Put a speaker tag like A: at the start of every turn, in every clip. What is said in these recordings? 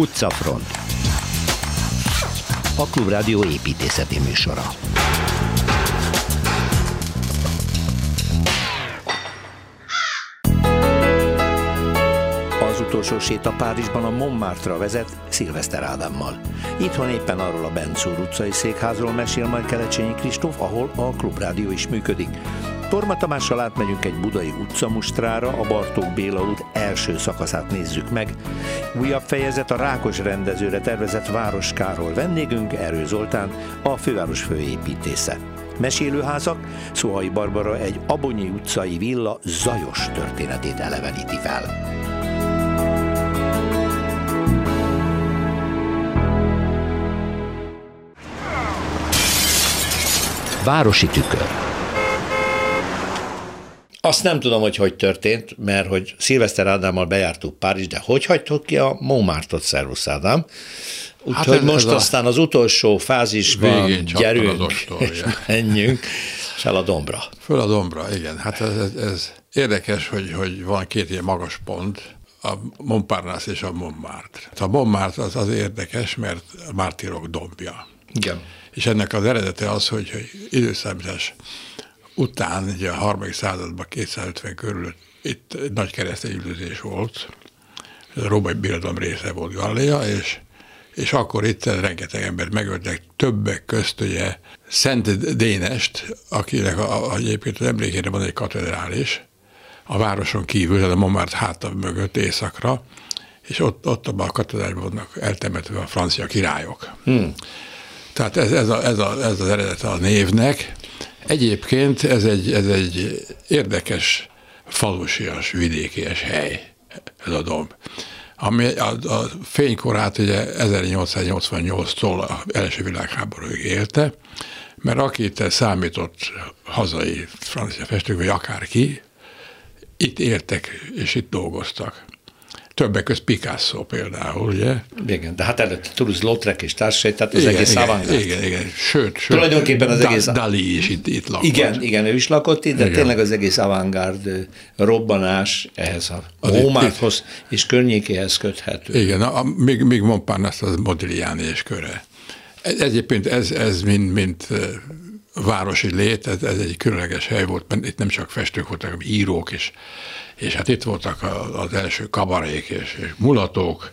A: Utcafront A Klubrádió építészeti műsora Az utolsó séta Párizsban a Montmartre vezet Szilveszter Ádámmal. Itthon éppen arról a Bencúr utcai székházról mesél majd Kelecsényi Kristóf, ahol a Klubrádió is működik. Torma Tamással átmegyünk egy budai utcamustrára, a Bartók Béla út első szakaszát nézzük meg. Újabb fejezet a Rákos rendezőre tervezett Városkáról vendégünk, Erő Zoltán, a főváros főépítésze. Mesélőházak, Szohai Barbara egy Abonyi utcai villa zajos történetét eleveníti fel. Városi tükör. Azt nem tudom, hogy hogy történt, mert hogy Szilveszter Ádámmal bejártuk Párizs, de hogy hagytuk ki a Montmartre-ot, Szervusz Ádám? Úgyhogy hát most ez aztán a... az utolsó fázisban gyerünk, és menjünk fel a dombra.
B: Föl a dombra, igen. Hát ez, ez, ez érdekes, hogy, hogy van két ilyen magas pont, a Montparnasse és a Montmartre. A Montmartre az, az érdekes, mert a mártírok dombja.
A: Igen.
B: És ennek az eredete az, hogy, hogy időszámítás után, ugye a harmadik században 250 körül itt nagy keresztényüldözés volt, a római birodalom része volt Gallia, és, és akkor itt rengeteg embert megöltek, többek közt ugye Szent Dénest, akinek a, a, egyébként az emlékére van egy katedrális, a városon kívül, tehát a Montmartre háta mögött északra, és ott, ott abban a katedrálban vannak eltemetve a francia királyok. Hmm. Tehát ez, ez, a, ez, a, ez az eredete a névnek. Egyébként ez egy, ez egy érdekes falusias, vidékies hely, ez a domb. Ami a, a fénykorát ugye 1888-tól az első világháborúig élte, mert aki itt számított hazai francia festők, vagy akárki, itt éltek és itt dolgoztak. Többek között Picasso például, ugye?
A: Igen, de hát előtt Toulouse-Lautrec és társai, tehát az igen, egész
B: igen,
A: avantgárd.
B: Igen, igen, sőt, sőt.
A: Tulajdonképpen az
B: da,
A: egész...
B: Dali is itt, itt lakott.
A: Igen, igen, ő is lakott itt, de igen. tényleg az egész avantgárd robbanás ehhez a Mómárthoz és környékéhez köthető.
B: Igen, a, még, még Montparnasse az Modigliani és köre. Egyébként ez, ez mint, mint városi lét, ez, ez egy különleges hely volt, mert itt nem csak festők voltak, hanem írók is, és hát itt voltak az első kabarék és, és mulatók,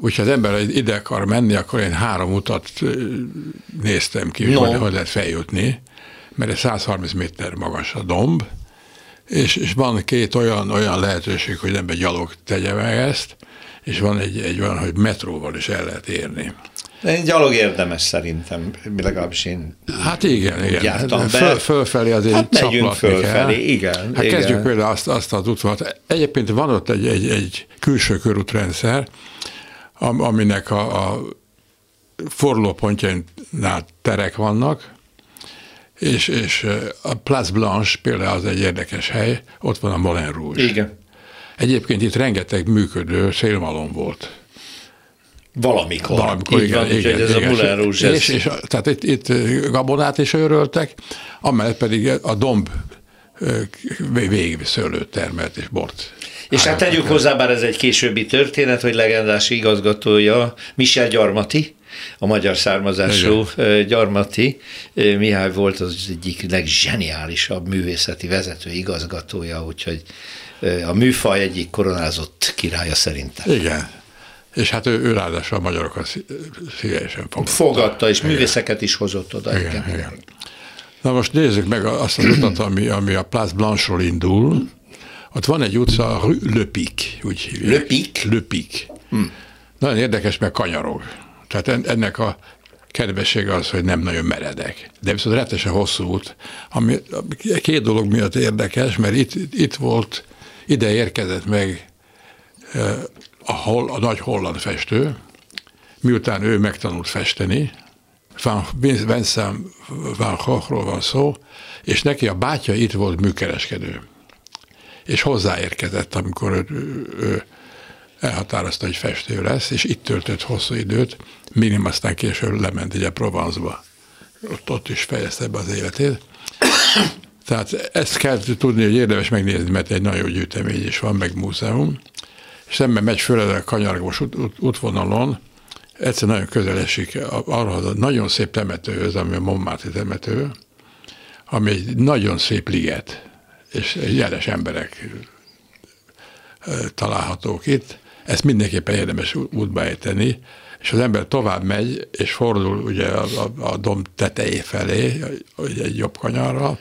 B: Úgyhogy az ember ide akar menni, akkor én három utat néztem ki, no. hogy hogy lehet feljutni, mert ez 130 méter magas a domb, és, és van két olyan, olyan lehetőség, hogy ember gyalog tegye meg ezt, és van egy, egy olyan, hogy metróval is el lehet érni.
A: De gyalog érdemes szerintem, legalábbis én
B: Hát igen, igen.
A: Jártam be.
B: Föl, fölfelé azért
A: hát megyünk fölfelé, kell. igen.
B: Hát
A: igen.
B: kezdjük például azt, azt az útvonalat. Egyébként van ott egy, egy, egy külső körútrendszer, aminek a, a forlópontjainál terek vannak, és, és a Place Blanche például az egy érdekes hely, ott van a Moulin Rouge.
A: Igen.
B: Egyébként itt rengeteg működő szélmalom volt.
A: Valamikor.
B: Valamikor,
A: Így
B: igen,
A: van,
B: igen,
A: ez
B: igen.
A: a Moulin Rouge.
B: És, és, tehát itt, itt gabonát is őröltek, amellett pedig a domb végig szőlőt termelt és bort.
A: És hát tegyük hozzá, bár ez egy későbbi történet, hogy legendás igazgatója Michel Gyarmati, a magyar származású Igen. Gyarmati Mihály volt az egyik legzseniálisabb művészeti vezető igazgatója, úgyhogy a műfaj egyik koronázott királya szerintem.
B: Igen. És hát ő, ő ráadásul a magyarokat szívesen fogadta.
A: Fogadta, és igen. művészeket is hozott oda.
B: Igen, igen. igen. Na most nézzük meg azt az utat, ami, ami a Place Blanche-ról indul. Ott van egy utca, Le Pic, úgy hívják.
A: Le Pic?
B: Le Pic. Hmm. Nagyon érdekes, mert kanyarog. Tehát ennek a kedvessége az, hogy nem nagyon meredek. De viszont rettesen hosszú út, ami két dolog miatt érdekes, mert itt, itt volt, ide érkezett meg a, hol, a nagy holland festő, miután ő megtanult festeni, van Vincent van Goghról van szó, és neki a bátyja itt volt műkereskedő. És hozzáérkezett, amikor ő, ő elhatározta, hogy festő lesz, és itt töltött hosszú időt, míg aztán később lement ugye Provence-ba. Ott, ott is fejezte be az életét. Tehát ezt kell tudni, hogy érdemes megnézni, mert egy nagyon gyűjtemény is van, meg múzeum. És szemben megy föl a kanyargós út, út, útvonalon, egyszer nagyon közel esik arra a nagyon szép temetőhöz, ami a Montmartre temető, ami egy nagyon szép liget, és jeles emberek találhatók itt. Ezt mindenképpen érdemes útba ejteni, és az ember tovább megy, és fordul ugye a, a, a domb tetejé felé, egy jobb kanyarra,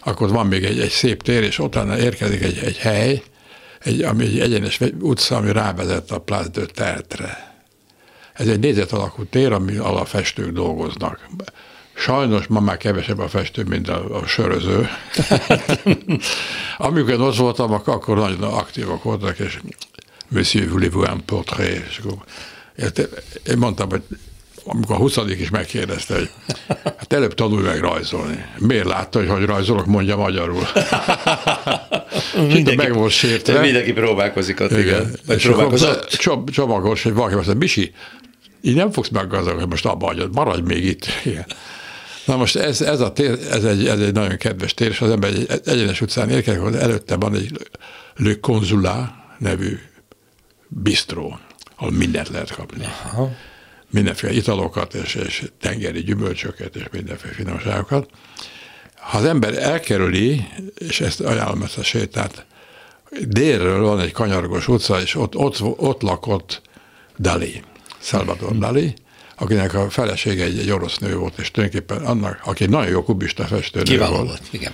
B: akkor van még egy, egy szép tér, és utána érkezik egy, egy hely, egy, ami egy egyenes utca, ami rávezet a Place de Tertre. Ez egy nézet alakú tér, ami a festők dolgoznak. Sajnos ma már kevesebb a festő, mint a, a söröző. Amikor ott voltam, akkor nagyon aktívak voltak, és Monsieur, voulez-vous? És akkor én mondtam, hogy amikor a 20 is megkérdezte, hogy hát előbb tanulj meg rajzolni. Miért látta, hogy hogy rajzolok, mondja magyarul. mindenki, meg volt sértve.
A: Mindenki próbálkozik ott, igen. igen.
B: és próbálkozott. Csom, csomagos, hogy valaki azt mondja, Bisi, így nem fogsz meggazdagodni, hogy most abba hagyod, maradj még itt. Igen. Na most ez, ez, a tér, ez, egy, ez egy nagyon kedves tér, és az ember egy egyenes utcán érkezik, hogy előtte van egy Le Consulat nevű bistró, ahol mindent lehet kapni. Aha. Mindenféle italokat, és, és tengeri gyümölcsöket, és mindenféle finomságokat. Ha az ember elkerüli, és ezt ajánlom ezt a sétát, délről van egy kanyargos utca, és ott, ott, ott lakott Dali, Salvador hmm. Dali, akinek a felesége egy, egy orosz nő volt, és tulajdonképpen annak, aki nagyon jó kubista festő
A: Kiváló volt. volt, igen.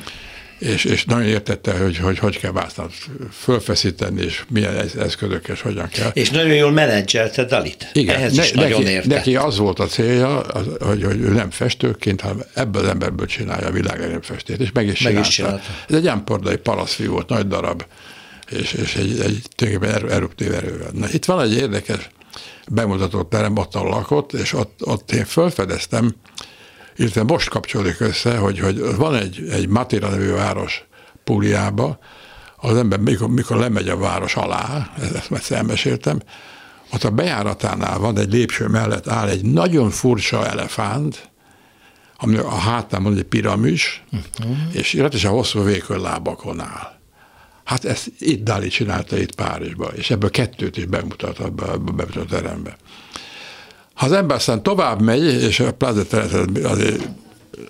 B: És, és nagyon értette, hogy, hogy hogy kell vászlát fölfeszíteni, és milyen eszközök, és hogyan kell.
A: És nagyon jól menedzselte Dalit.
B: Igen, Ehhez ne, is neki, nagyon értett. Neki az volt a célja, az, hogy, hogy ő nem festőként, hanem ebből az emberből csinálja a világ legjobb festét, és meg is meg csinálta. Is csinálta. Ez egy ámpordai paraszfiú volt, nagy darab, és, és egy, egy tulajdonképpen eruptív erővel. Na, itt van egy érdekes bemutató terem, ott lakott, és ott, ott én felfedeztem, illetve most kapcsolódik össze, hogy, hogy van egy, egy Matira nevű város Púliába, az ember mikor, mikor lemegy a város alá, ezt már elmeséltem, ott a bejáratánál van egy lépcső mellett áll egy nagyon furcsa elefánt, ami a hátán van egy piramis, uh-huh. és rendesen hosszú vékony lábakon áll. Hát ezt itt Dali csinálta itt Párizsba, és ebből kettőt is bemutat abba a bemutat terembe. Ha az ember aztán tovább megy, és a Plaza azért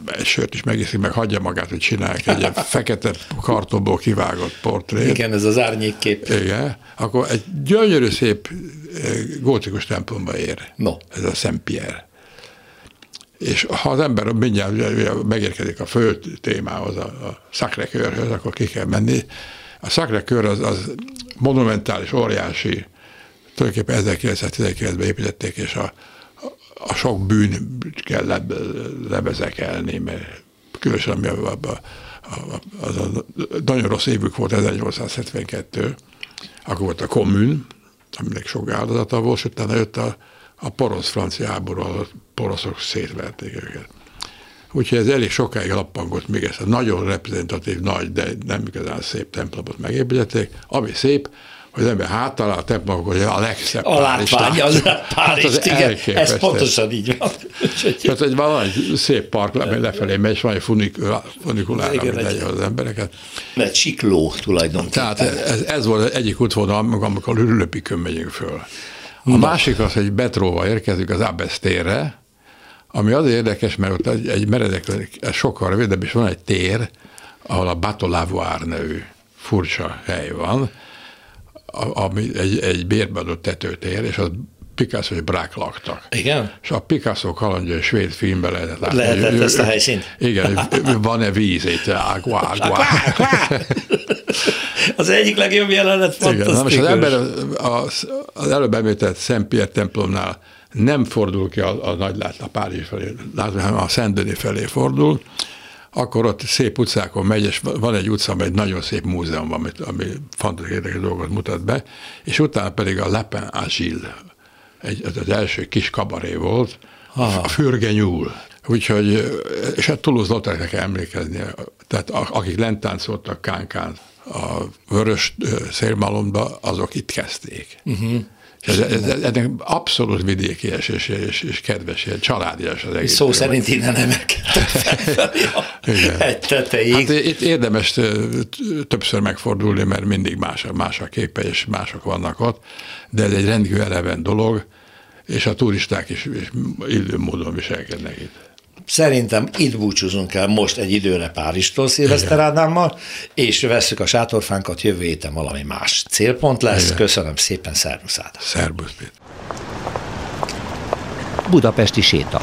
B: egy sört is megiszik, meg hagyja magát, hogy csinálják egy ilyen fekete kartonból kivágott portrét.
A: Igen, ez az árnyékkép.
B: Igen, akkor egy gyönyörű szép eh, gótikus templomba ér.
A: No.
B: Ez a Szent Pierre. És ha az ember mindjárt megérkezik a fő témához, a, a Sacré-Cœurhöz, akkor ki kell menni, a Sacré-Cœur az, az monumentális, óriási, tulajdonképpen 1919-ben építették, és a, a sok bűn kell le, lebezekelni, mert különösen ami a, a, a, az a, nagyon rossz évük volt 1872, akkor volt a kommun, aminek sok áldozata volt, és utána jött a, a porosz francia háború, a poroszok szétverték őket. Úgyhogy ez elég sokáig lappangott még ezt a nagyon reprezentatív, nagy, de nem igazán szép templomot megépítették. Ami szép, hogy az ember háttalál a templomok, hogy a legszebb
A: A látvány, az Párizs, hát az igen, ez pontosan így van.
B: Tehát hogy van egy szép park, ami lefelé megy, és van egy funikulár, ami legyen az embereket.
A: Mert sikló tulajdonképpen.
B: Tehát ez, ez volt egyik útvonal, amikor Ülöpikön megyünk föl. A Na. másik az, hogy Betróval érkezünk az Abesztérre, ami azért érdekes, mert ott egy, egy meredek, sokkal rövidebb, és van egy tér, ahol a Batolavoir nevű furcsa hely van, ami egy, egy bérbe adott tetőtér, és az Picasso és Brák laktak.
A: Igen?
B: És a Picasso kalandja svéd filmben lehetett látni.
A: Lehetett ő, ezt a helyszínt?
B: Igen, van-e víz itt? Água, água.
A: Az egyik legjobb jelenet fantasztikus. Igen, most
B: az ember az, az előbb említett Szent Pierre templomnál nem fordul ki a, a nagy lát, a Párizs felé, hanem a Szentdöni felé fordul, akkor ott szép utcákon megy, és van egy utca, amely egy nagyon szép múzeum, ami, ami fantasztikus érdekes dolgot mutat be, és utána pedig a Lepen Agile, egy, az első kis kabaré volt, Aha. a Fürge nyúl. Úgyhogy, és a Toulouse-Lautrec kell emlékezni, tehát akik lent táncoltak Kánkán, a vörös szélmalomba, azok itt kezdték. Uh-huh Ez, ez, ez, ez abszolút vidékies és, és, és kedves, ilyen családias az egész.
A: Szó szerint innen emelkedtek egy tetejéig. Hát
B: itt érdemes többször megfordulni, mert mindig más, más a képe, és mások vannak ott, de ez egy rendkívül eleven dolog, és a turisták is, is illő módon viselkednek itt.
A: Szerintem itt búcsúzunk el most egy időre Páristól Szilveszter Ádámmal, és veszük a sátorfánkat, jövő héten valami más célpont lesz. Igen. Köszönöm szépen, szervusz Ádám.
B: Szervusz
A: Budapesti séta.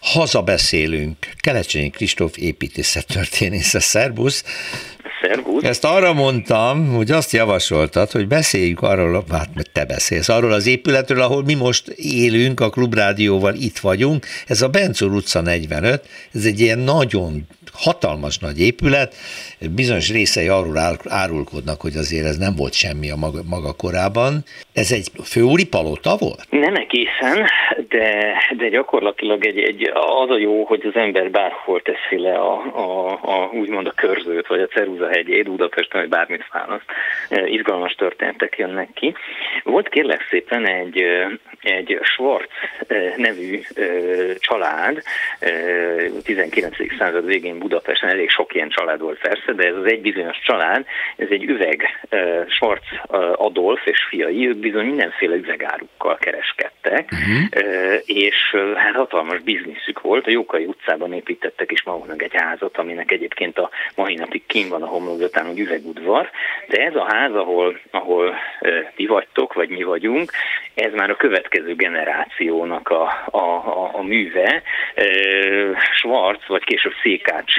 A: Hazabeszélünk. Kelecsényi Kristóf építészettörténész, szervusz.
C: Szervusz.
A: Ezt arra mondtam, hogy azt javasoltad, hogy beszéljük arról, hát te beszélsz, arról az épületről, ahol mi most élünk, a Klubrádióval itt vagyunk. Ez a Bencúr utca 45, ez egy ilyen nagyon hatalmas nagy épület, bizonyos részei arról árulkodnak, hogy azért ez nem volt semmi a maga, maga korában. Ez egy főúri palota volt?
C: Nem egészen, de, de gyakorlatilag egy, egy, az a jó, hogy az ember bárhol teszi le a, a, a úgymond a körzőt, vagy a Ceruza hegyét, Budapesten, vagy bármit választ. Izgalmas történetek jönnek ki. Volt kérlek szépen egy, egy Schwarz nevű család, 19. század végén Budapesten elég sok ilyen család volt persze, de ez az egy bizonyos család, ez egy üveg, Schwarz Adolf és fiai, ők bizony mindenféle üvegárukkal kereskedtek, uh-huh. és hát hatalmas bizniszük volt. A Jókai utcában építettek is maguknak egy házat, aminek egyébként a mai napig kín van a homlokzatán, hogy üvegudvar, de ez a ház, ahol, ahol ti vagytok, vagy mi vagyunk, ez már a következő generációnak a, a, a, a műve. Schwarz, vagy később Székács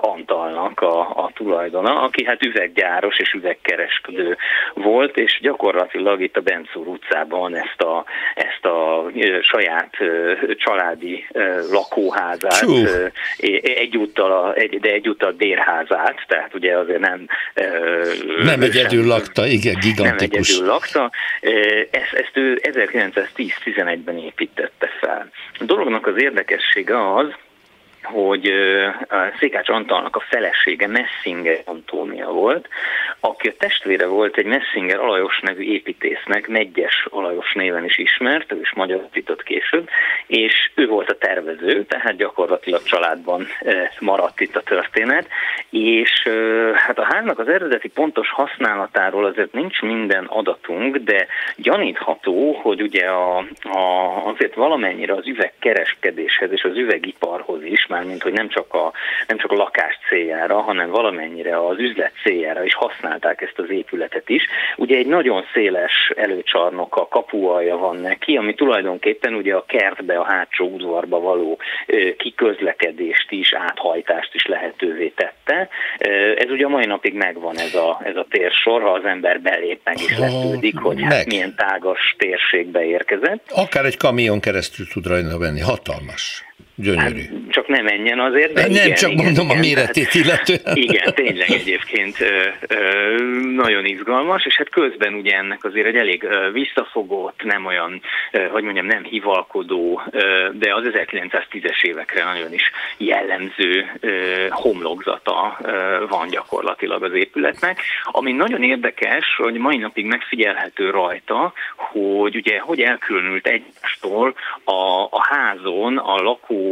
C: Antalnak a, a tulajdona, aki hát üveggyáros és üvegkereskedő volt, és gyakorlatilag itt a Bencúr utcában ezt a, ezt a saját családi lakóházát, Csú. egyúttal, a, egy, de egyúttal bérházát, tehát ugye azért nem...
A: Nem egyedül lakta, igen, gigantikus.
C: Nem egyedül lakta. Ezt, ezt ő 1910-11-ben építette fel. A dolognak az érdekessége az, hogy Székács Antalnak a felesége Messinger Antónia volt, aki a testvére volt egy Messinger Alajos nevű építésznek, Megyes Alajos néven is ismert, ő is magyarított később, és ő volt a tervező, tehát gyakorlatilag családban maradt itt a történet, és hát a háznak az eredeti pontos használatáról azért nincs minden adatunk, de gyanítható, hogy ugye a, a, azért valamennyire az üvegkereskedéshez és az üvegiparhoz is, mármint hogy nem csak, a, nem csak a lakás céljára, hanem valamennyire az üzlet céljára is használták ezt az épületet is. Ugye egy nagyon széles előcsarnok, a kapualja van neki, ami tulajdonképpen ugye a kertbe, a hátsó udvarba való kiközlekedést is, áthajtást is lehetővé tette. Ez ugye a mai napig megvan ez a, ez a térsor, ha az ember belép, meg is lepődik, hogy hát milyen tágas térségbe érkezett.
A: Akár egy kamion keresztül tud rajta venni, hatalmas. Gyönyörű. Hát,
C: csak nem menjen azért. De
A: nem,
C: igen,
A: csak
C: igen,
A: mondom
C: igen,
A: a méretét illetően.
C: Igen, tényleg egyébként ö, ö, nagyon izgalmas, és hát közben ugye ennek azért egy elég visszafogott, nem olyan, ö, hogy mondjam, nem hivalkodó, ö, de az 1910-es évekre nagyon is jellemző ö, homlokzata ö, van gyakorlatilag az épületnek. Ami nagyon érdekes, hogy mai napig megfigyelhető rajta, hogy ugye hogy elkülönült egymástól a, a házon a lakó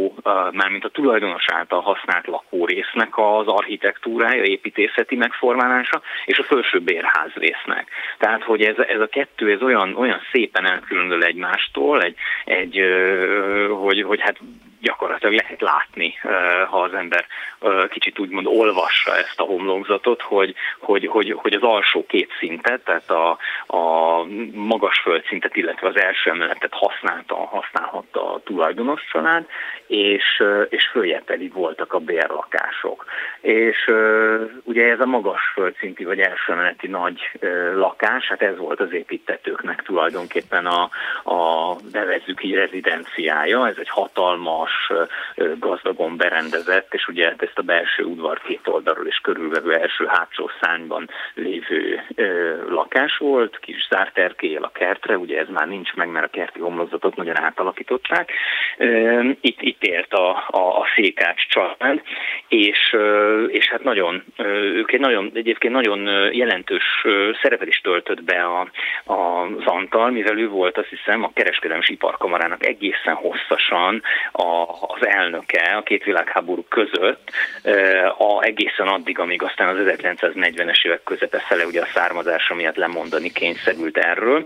C: mármint a tulajdonos által használt lakórésznek az architektúrája, építészeti megformálása, és a felső bérház résznek. Tehát, hogy ez, ez a kettő, ez olyan, olyan szépen elkülönül egymástól, egy, egy hogy, hogy hát gyakorlatilag lehet látni, ha az ember kicsit úgymond olvassa ezt a homlokzatot, hogy, hogy, hogy, hogy az alsó két szintet, tehát a, a magas földszintet, illetve az első emeletet használta, használhatta a tulajdonos család, és, és följebb pedig voltak a bérlakások. És ugye ez a magas földszinti vagy első emeleti nagy lakás, hát ez volt az építetőknek tulajdonképpen a, a nevezzük így rezidenciája, ez egy hatalmas, gazdagon berendezett, és ugye ezt a belső udvar két oldalról és körülvevő első hátsó szányban lévő lakás volt, kis zárt erkélyel a kertre, ugye ez már nincs meg, mert a kerti homlokzatot nagyon átalakították. Itt, itt élt a, a, a Székács család, és, és hát nagyon, ők egy nagyon, egyébként nagyon jelentős szerepet is töltött be a, a, az Antal, mivel ő volt azt hiszem a kereskedelmi iparkamarának egészen hosszasan a, az elnöke a két világháború között, a, egészen addig, amíg aztán az 1940-es évek közepe fele ugye a származása miatt lemondani kényszerült erről,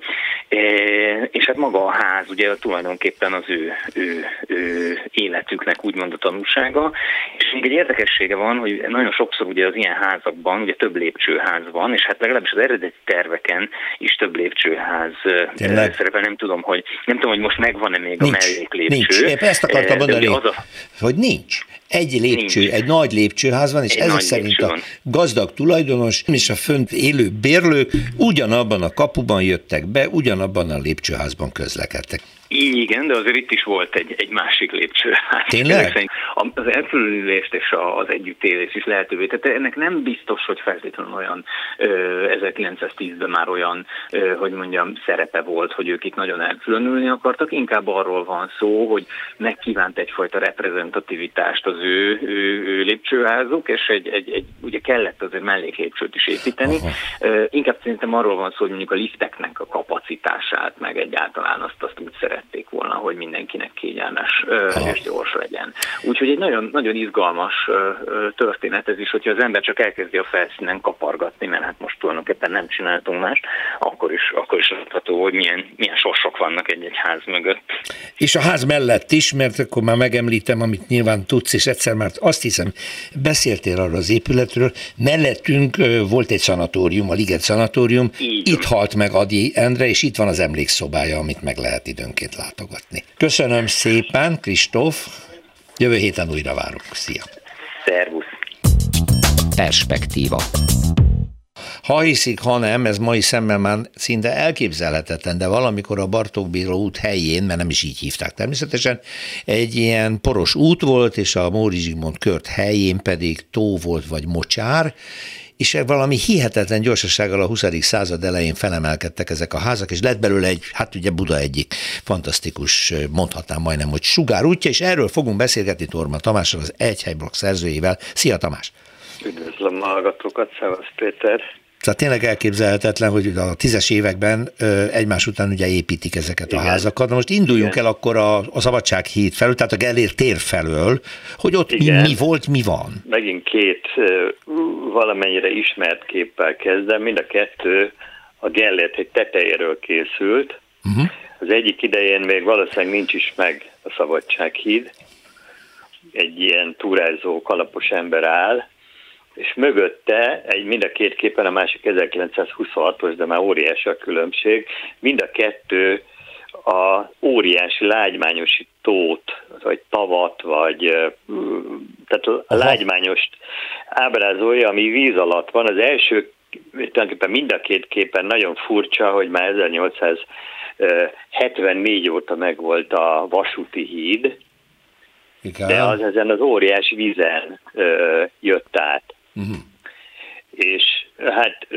C: és hát maga a ház ugye tulajdonképpen az ő, ő, ő életüknek úgymond a tanulsága, és még egy érdekessége van, hogy nagyon sokszor ugye az ilyen házakban ugye több lépcsőház van, és hát legalábbis az eredeti terveken is több lépcsőház Tényleg? szerepel. Nem tudom, hogy nem tudom, hogy most megvan-e még nincs, a melléklépcső.
A: Nincs. Épp ezt akartam mondani, a... hogy nincs. Egy lépcső, nincs. egy nagy lépcsőház van, és egy ezek szerint a gazdag tulajdonos és a fönt élő bérlők ugyanabban a kapuban jöttek be, ugyanabban a lépcsőházban közlekedtek.
C: Igen, de azért itt is volt egy, egy másik lépcső.
A: Tényleg?
C: Az elkülönülést és az együttélés is lehetővé. Tehát ennek nem biztos, hogy feltétlenül olyan 1910-ben már olyan, hogy mondjam, szerepe volt, hogy ők itt nagyon elkülönülni akartak. Inkább arról van szó, hogy megkívánt egyfajta reprezentativitást az ő, ő, ő lépcsőházuk, és egy, egy, egy, ugye kellett azért melléklépcsőt is építeni. Aha. Inkább szerintem arról van szó, hogy mondjuk a lifteknek a kapacitását, meg egyáltalán azt, azt úgy szeret szerették volna, hogy mindenkinek kényelmes ha. és gyors legyen. Úgyhogy egy nagyon, nagyon izgalmas történet ez is, hogyha az ember csak elkezdi a felszínen kapargatni, mert hát most tulajdonképpen nem csináltunk mást, akkor is, akkor is adható, hogy milyen, milyen sorsok vannak egy-egy ház mögött.
A: És a ház mellett is, mert akkor már megemlítem, amit nyilván tudsz, és egyszer már azt hiszem, beszéltél arra az épületről, mellettünk volt egy szanatórium, a Liget szanatórium, Így itt halt meg Adi Endre, és itt van az emlékszobája, amit meg lehet időnként időnként látogatni. Köszönöm szépen, Kristóf. Jövő héten újra várunk. Szia!
C: Szervusz!
A: Perspektíva. Ha hiszik, ha nem, ez mai szemmel már szinte elképzelhetetlen, de valamikor a Bartók Bíró út helyén, mert nem is így hívták természetesen, egy ilyen poros út volt, és a Móri Zsigmond kört helyén pedig tó volt, vagy mocsár, és valami hihetetlen gyorsasággal a 20. század elején felemelkedtek ezek a házak, és lett belőle egy, hát ugye Buda egyik fantasztikus, mondhatnám majdnem, hogy sugárútja, és erről fogunk beszélgetni Torma Tamással, az Egyhelyblokk szerzőjével. Szia Tamás!
D: Üdvözlöm a hallgatókat, Szevasz Péter!
A: Tehát tényleg elképzelhetetlen, hogy a tízes években egymás után ugye építik ezeket Igen. a házakat. Na most induljunk Igen. el akkor a, a Szabadság híd felől, tehát a Gellér tér felől, hogy ott mi, mi volt, mi van.
D: Megint két valamennyire ismert képpel kezdem, mind a kettő a Gellért egy tetejéről készült. Uh-huh. Az egyik idején még valószínűleg nincs is meg a Szabadság híd. Egy ilyen túrázó, kalapos ember áll, és mögötte, egy, mind a két képen, a másik 1926-os, de már óriási a különbség, mind a kettő a óriási lágymányosi tót, vagy tavat, vagy tehát a lágymányost ábrázolja, ami víz alatt van. Az első, tulajdonképpen mind a két képen nagyon furcsa, hogy már 1874 óta megvolt a vasúti híd, Igen. de az ezen az óriási vízen jött át. Uh-huh. És hát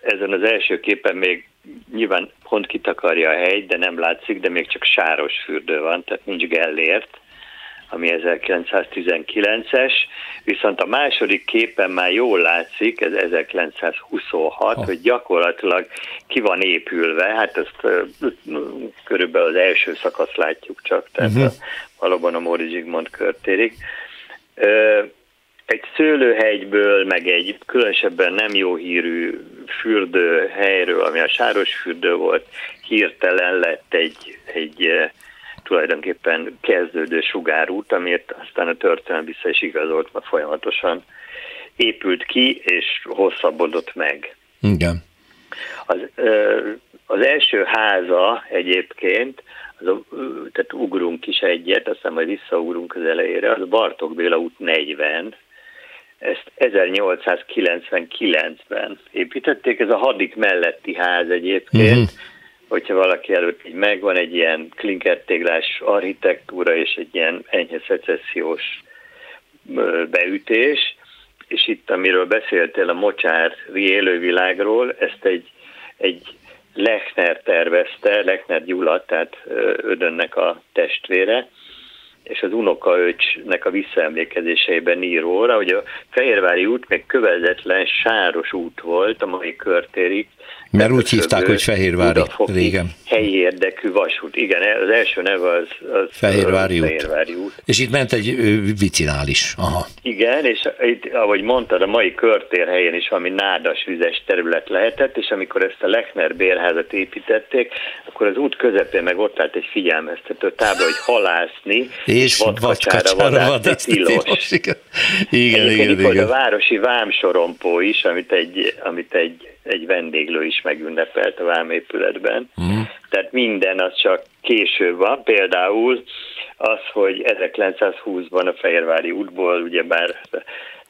D: ezen az első képen még nyilván pont kitakarja a helyt, de nem látszik, de még csak sáros fürdő van, tehát nincs gellért, ami 1919-es, viszont a második képen már jól látszik, ez 1926, oh. hogy gyakorlatilag ki van épülve, hát ezt körülbelül az első szakasz látjuk csak, tehát uh-huh. a, valóban a Móri Zsigmond körtérig egy szőlőhegyből, meg egy különösebben nem jó hírű fürdőhelyről, ami a sáros fürdő volt, hirtelen lett egy, egy eh, tulajdonképpen kezdődő sugárút, amit aztán a történelem vissza is igazolt, mert folyamatosan épült ki, és hosszabbodott meg.
A: Igen.
D: Az, eh, az első háza egyébként, az a, tehát ugrunk is egyet, aztán majd visszaugrunk az elejére, az Bartók Béla út 40, ezt 1899-ben építették, ez a hadik melletti ház egyébként, uh-huh. hogyha valaki előtt így megvan egy ilyen klinkertéglás architektúra és egy ilyen enyhe szecessziós beütés, és itt, amiről beszéltél a mocsári élővilágról, ezt egy, egy Lechner tervezte, Lechner Gyula, tehát Ödönnek a testvére, és az unokaöcsnek a visszaemlékezéseiben ír róla, hogy a Fehérvári út még kövezetlen sáros út volt a mai körtérig,
A: mert úgy hívták, hogy Fehérvári régen.
D: Helyi érdekű vasút. Igen, az első neve az, az
A: Fehérvári, út. Fehérvári út. És itt ment egy vicinális. Aha.
D: Igen, és itt, ahogy mondtad, a mai körtér helyén is valami nádas vizes terület lehetett, és amikor ezt a Lechner bérházat építették, akkor az út közepén meg ott állt egy figyelmeztető tábla, hogy halászni, és, és vadkacsára vadászni tilos. tilos. Igen, igen, igen, igen. a városi vámsorompó is, amit egy, amit egy egy vendéglő is megünnepelt a vámépületben. Mm. Tehát minden az csak később van. Például az, hogy 1920-ban a Fehérvári útból, ugyebár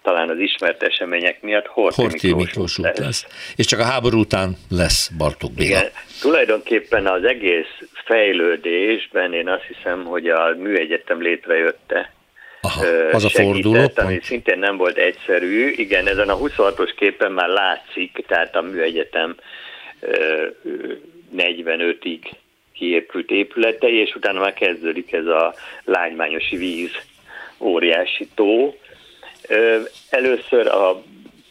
D: talán az ismert események miatt Horthy, Horthy Miklós, Miklós út lesz. lesz.
A: És csak a háború után lesz Bartók Béla. Igen,
D: tulajdonképpen az egész fejlődésben én azt hiszem, hogy a műegyetem létrejötte
A: Aha, az a forduló
D: ami szintén nem volt egyszerű. Igen, ezen a 26-os képen már látszik, tehát a műegyetem 45-ig kiépült épületei, és utána már kezdődik ez a lágymányosi víz, óriási tó. Először a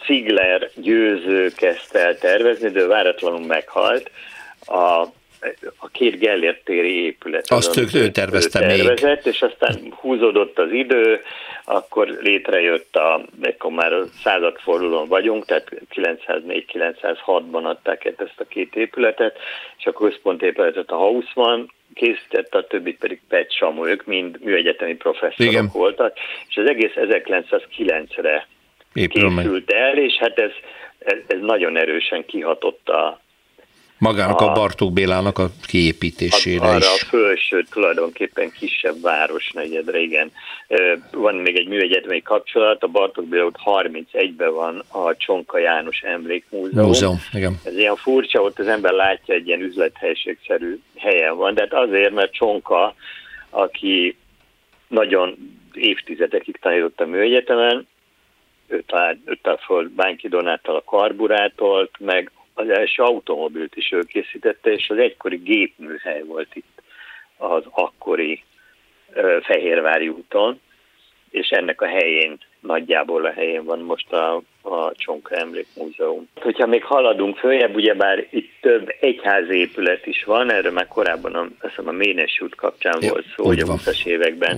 D: Ziegler győző kezdte el tervezni, de váratlanul meghalt. A a két Gellért téri épület.
A: Azt ők ő tervezte ő tervezett,
D: még. És aztán húzódott az idő, akkor létrejött a, akkor már a századfordulón vagyunk, tehát 904-906-ban adták ezt a két épületet, és a központépületet a Hausmann készítette, a többit pedig Pet Samu, ők mind műegyetemi professzorok Igen. voltak, és az egész 1909-re készült el, és hát ez, ez, ez nagyon erősen kihatott a,
A: Magának a, a Bartók Bélának a kiépítésére
D: arra
A: is.
D: a felső tulajdonképpen kisebb városnegyedre, igen. Van még egy műegyetemi kapcsolat, a Bartók Béla út 31-ben van a Csonka János Emlékmúzeum.
A: Múzeum, igen.
D: Ez ilyen furcsa, ott az ember látja, egy ilyen üzlethelységszerű helyen van, de hát azért, mert Csonka, aki nagyon évtizedekig tanított a műegyetemen, ő talált föl Bánki Donáttal a karburátolt, meg az első automobilt is ő készítette, és az egykori gépműhely volt itt az akkori Fehérvári úton, és ennek a helyén, nagyjából a helyén van most a, a Csonka Emlékmúzeum. Hogyha még haladunk följebb, ugyebár itt több egyházépület is van, erről már korábban a, a Ménes út kapcsán ja, volt szó, hogy a 20-as években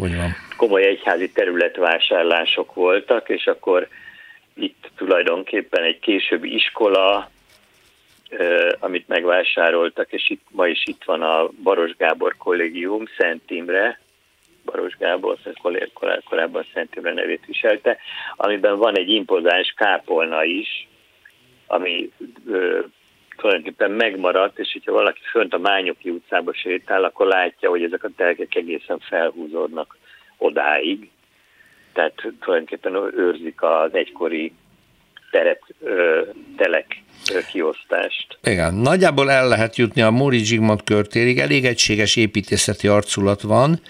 D: komoly egyházi területvásárlások voltak, és akkor itt tulajdonképpen egy későbbi iskola, amit megvásároltak, és itt, ma is itt van a Baros Gábor kollégium Szent Imre, Baros Gábor, korábban Szent Imre nevét viselte, amiben van egy impozáns kápolna is, ami ö, tulajdonképpen megmaradt, és hogyha valaki fönt a Mányoki utcába sétál, akkor látja, hogy ezek a telkek egészen felhúzódnak odáig. Tehát tulajdonképpen őrzik az egykori terep, ö, telek kiosztást.
A: Igen, nagyjából el lehet jutni a Móri Zsigmond körtérig, elég egységes építészeti arculat van,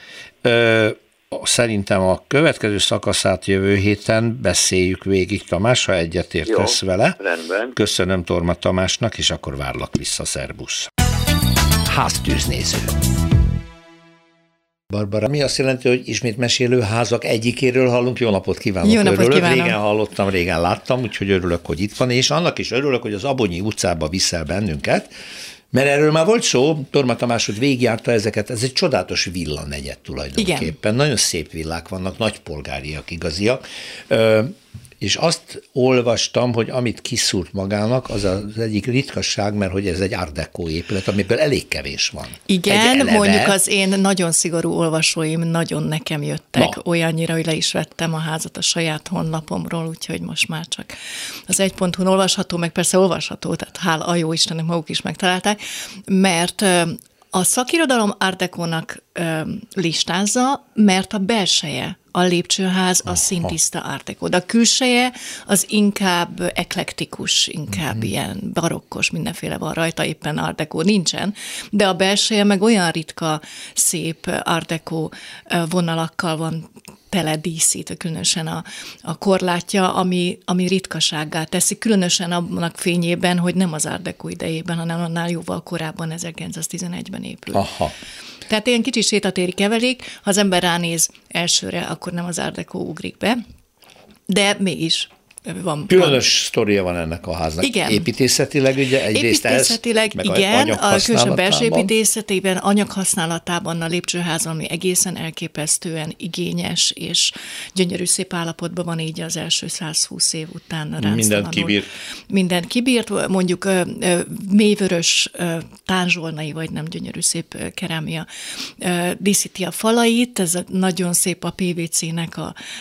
A: Szerintem a következő szakaszát jövő héten beszéljük végig, Tamás, ha egyetértesz Jó, vele.
D: Rendben.
A: Köszönöm Torma Tamásnak, és akkor várlak vissza, szerbusz. Háztűznéző. Barbara, mi azt jelenti, hogy ismét mesélő házak egyikéről hallunk? Jó napot kívánok!
E: Jó napot
A: örülök.
E: Kívánok.
A: Régen hallottam, régen láttam, úgyhogy örülök, hogy itt van, és annak is örülök, hogy az Abonyi utcába viszel bennünket, mert erről már volt szó, Torma Tamás hogy végigjárta ezeket, ez egy csodálatos villa negyed tulajdonképpen. Igen. Nagyon szép villák vannak, nagypolgáriak igaziak és azt olvastam, hogy amit kiszúrt magának, az az egyik ritkasság, mert hogy ez egy art deco épület, amiből elég kevés van.
E: Igen, mondjuk az én nagyon szigorú olvasóim nagyon nekem jöttek, Na. olyannyira, hogy le is vettem a házat a saját honlapomról, úgyhogy most már csak az egy ponton olvasható, meg persze olvasható, tehát hál a jó Istennek maguk is megtalálták, mert a szakirodalom Art Deco-nak listázza, mert a belseje a lépcsőház a szintiszta ártekó, de a külseje az inkább eklektikus, inkább uh-huh. ilyen barokkos, mindenféle van rajta, éppen ártekó nincsen, de a belseje meg olyan ritka, szép ártekó vonalakkal van tele díszítve, különösen a, a korlátja, ami, ami ritkasággá teszi, különösen annak fényében, hogy nem az Ardeko idejében, hanem annál jóval korábban, 1911-ben épült. Aha. Tehát ilyen kicsi sétatéri keverék, ha az ember ránéz elsőre, akkor nem az Ardeko ugrik be, de mégis van.
A: Különös van. sztoria van ennek a háznak. Igen. Építészetileg ugye egyrészt
E: Építészetileg ez, igen, a külső belső építészetében, anyaghasználatában a lépcsőház, ami egészen elképesztően igényes és gyönyörű szép állapotban van így az első 120 év után.
A: Minden kibírt.
E: Minden kibírt, mondjuk mélyvörös tánzsolnai, vagy nem gyönyörű szép kerámia díszíti a falait, ez a nagyon szép a PVC-nek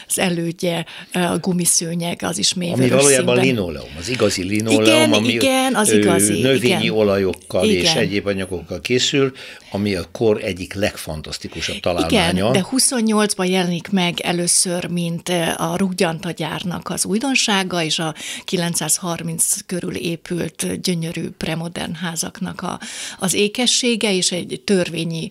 E: az elődje, a gumiszőnyeg, az is mély
A: Ami valójában linoleum, az igazi linoleum,
E: igen,
A: ami
E: igen, az igazi,
A: növényi
E: igen.
A: olajokkal igen. és egyéb anyagokkal készül, ami a kor egyik legfantasztikusabb találmánya.
E: Igen, de 28-ban jelenik meg először, mint a rúgyantagyárnak az újdonsága, és a 930 körül épült gyönyörű premodern házaknak a, az ékessége, és egy törvényi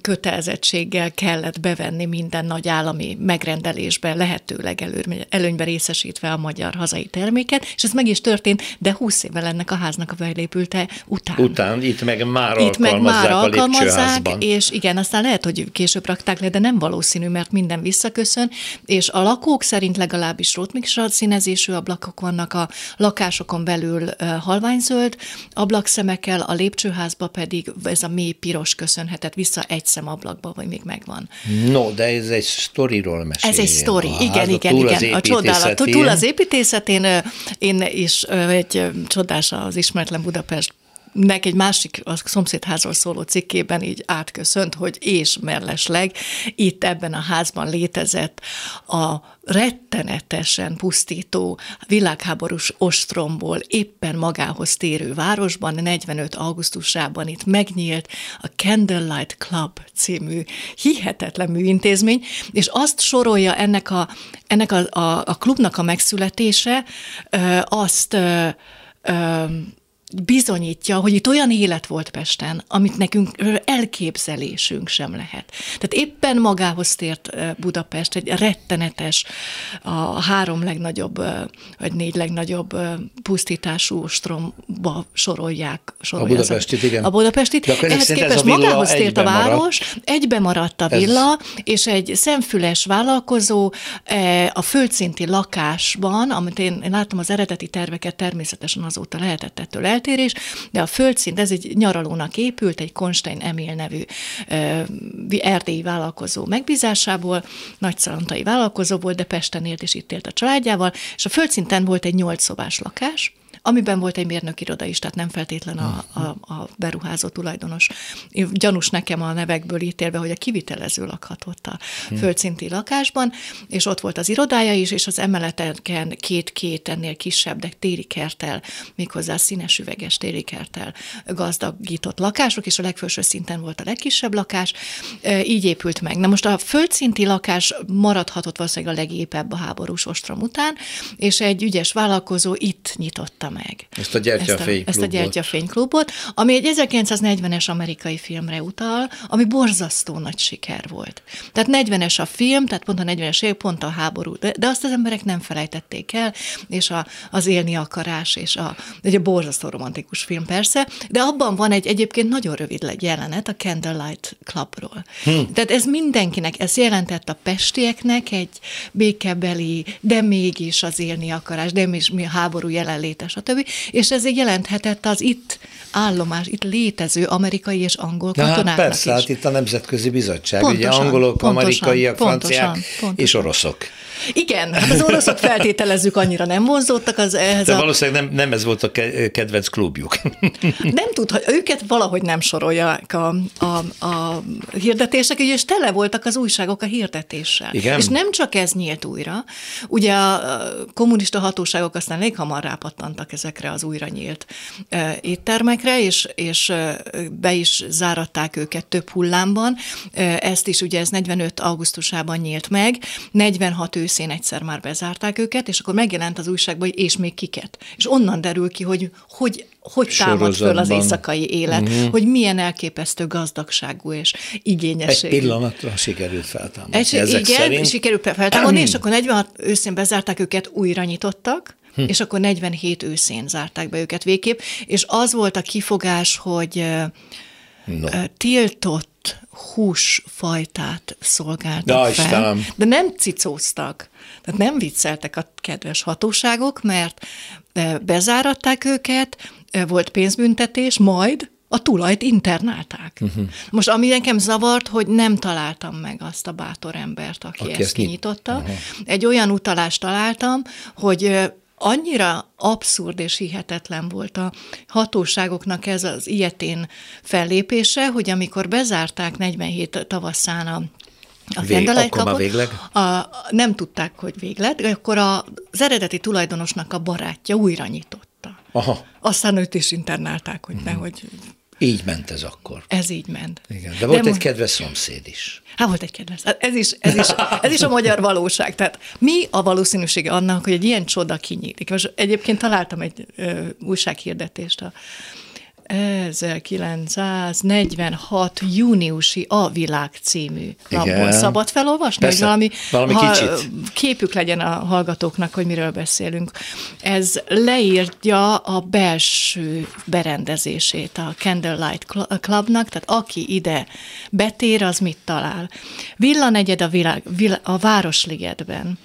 E: kötelezettséggel kellett bevenni minden nagy állami megrendelésbe, lehetőleg előnybe részesítve a magyar hazai terméket, és ez meg is történt, de 20 évvel ennek a háznak a felépülte után.
A: Után, itt meg már itt meg már alkalmazzák,
E: és igen, aztán lehet, hogy később rakták le, de nem valószínű, mert minden visszaköszön, és a lakók szerint legalábbis rótmiksarat színezésű ablakok vannak, a lakásokon belül halványzöld ablagszemekkel, a lépcsőházba pedig ez a mély piros köszönhetett vissza egy szemablakba, vagy még megvan.
A: No, de ez egy sztoriról mesél.
E: Ez egy sztori, igen, igen, igen. A csodálat. Túl az építészetén én is egy csodás az ismeretlen Budapest nek egy másik a szomszédházról szóló cikkében így átköszönt, hogy és mellesleg itt ebben a házban létezett a rettenetesen pusztító világháborús ostromból éppen magához térő városban 45. augusztusában itt megnyílt a Candlelight Club című hihetetlen műintézmény, és azt sorolja ennek a, ennek a, a, a klubnak a megszületése, azt bizonyítja, hogy itt olyan élet volt Pesten, amit nekünk elképzelésünk sem lehet. Tehát éppen magához tért Budapest, egy rettenetes, a három legnagyobb, vagy négy legnagyobb pusztítású stromba sorolják. sorolják
A: a Budapestit, igen.
E: A Budapestit. Ehhez képest magához tért a város, maradt. egybe maradt a villa, ez... és egy szemfüles vállalkozó a földszinti lakásban, amit én, én láttam az eredeti terveket, természetesen azóta lehetett ettől el, eltérés, de a földszint, ez egy nyaralónak épült, egy Konstein Emil nevű erdélyi vállalkozó megbízásából, nagyszalantai vállalkozó volt, de Pesten élt és itt élt a családjával, és a földszinten volt egy nyolc szobás lakás, amiben volt egy mérnök iroda is, tehát nem feltétlen a, a, a beruházó tulajdonos. Gyanús nekem a nevekből ítélve, hogy a kivitelező lakhatott a hm. földszinti lakásban, és ott volt az irodája is, és az emeleteken két-két ennél kisebb, de téli kertel, méghozzá színes üveges téli kertel gazdagított lakások, és a legfelső szinten volt a legkisebb lakás, így épült meg. Na most a földszinti lakás maradhatott valószínűleg a legépebb a háborús ostrom után, és egy ügyes vállalkozó itt nyitotta meg.
A: Ezt a gyertyafényklubot.
E: Ezt a, a gyertyafényklubot, ami egy 1940-es amerikai filmre utal, ami borzasztó nagy siker volt. Tehát 40-es a film, tehát pont a 40-es év, pont a háború, de, de azt az emberek nem felejtették el, és a, az élni akarás, és a, egy a borzasztó romantikus film persze, de abban van egy egyébként nagyon rövid jelenet a Candlelight Clubról. Hm. Tehát ez mindenkinek, ez jelentett a pestieknek egy békebeli, de mégis az élni akarás, de mégis mi a háború jelenléte, stb. És ez jelenthetett az itt állomás, itt létező amerikai és angol hát katonáknak
A: hát persze,
E: is.
A: hát itt a Nemzetközi Bizottság, pontosan, ugye angolok, pontosan, amerikaiak, pontosan, franciák pontosan. és oroszok.
E: Igen, hát az oroszok feltételezzük annyira nem vonzódtak az ehhez
A: De a... valószínűleg nem, nem ez volt a kedvenc klubjuk.
E: Nem tud, őket valahogy nem sorolják a, a, a hirdetések, és tele voltak az újságok a hirdetéssel.
A: Igen?
E: És nem csak ez nyílt újra, ugye a kommunista hatóságok aztán elég hamar rápattantak szálltak ezekre az újra nyílt éttermekre, és, és be is záratták őket több hullámban. Ezt is ugye ez 45 augusztusában nyílt meg, 46 őszén egyszer már bezárták őket, és akkor megjelent az újságban, hogy és még kiket. És onnan derül ki, hogy hogy hogy támad föl az éjszakai élet, uh-huh. hogy milyen elképesztő gazdagságú és igényesség.
A: Egy pillanatra sikerült feltámadni. Egy,
E: Ezek igen, szerint... sikerült feltámadni, és akkor 46 őszén bezárták őket, újra nyitottak, hm. és akkor 47 őszén zárták be őket végképp, és az volt a kifogás, hogy no. tiltott húsfajtát szolgáltak
A: da,
E: fel, Istenem. de nem cicóztak. Tehát nem vicceltek a kedves hatóságok, mert bezáratták őket, volt pénzbüntetés, majd a tulajt internálták. Uh-huh. Most ami nekem zavart, hogy nem találtam meg azt a bátor embert, aki, aki ezt kinyitotta. Uh-huh. Egy olyan utalást találtam, hogy annyira abszurd és hihetetlen volt a hatóságoknak ez az ilyetén fellépése, hogy amikor bezárták 47 tavaszán a
A: a Vég, akkor már végleg?
E: A, nem tudták, hogy véglet, akkor a, az eredeti tulajdonosnak a barátja újra nyitotta. Aha. Aztán őt is internálták, hogy uh-huh. nehogy
A: így ment ez akkor.
E: Ez így ment.
A: Igen, de volt de egy kedves szomszéd is.
E: Hát volt egy kedves. Hát ez is, ez, is, ez is a magyar valóság. Tehát mi a valószínűsége annak, hogy egy ilyen csoda kinyílik? Most egyébként találtam egy ö, újsághirdetést a 1946. júniusi A Világ című lapon. Szabad felolvasni?
A: Persze, valami, valami ha, kicsit.
E: Képük legyen a hallgatóknak, hogy miről beszélünk. Ez leírja a belső berendezését a Candlelight Clubnak, tehát aki ide betér, az mit talál. Villanegyed a, világ, a Városligetben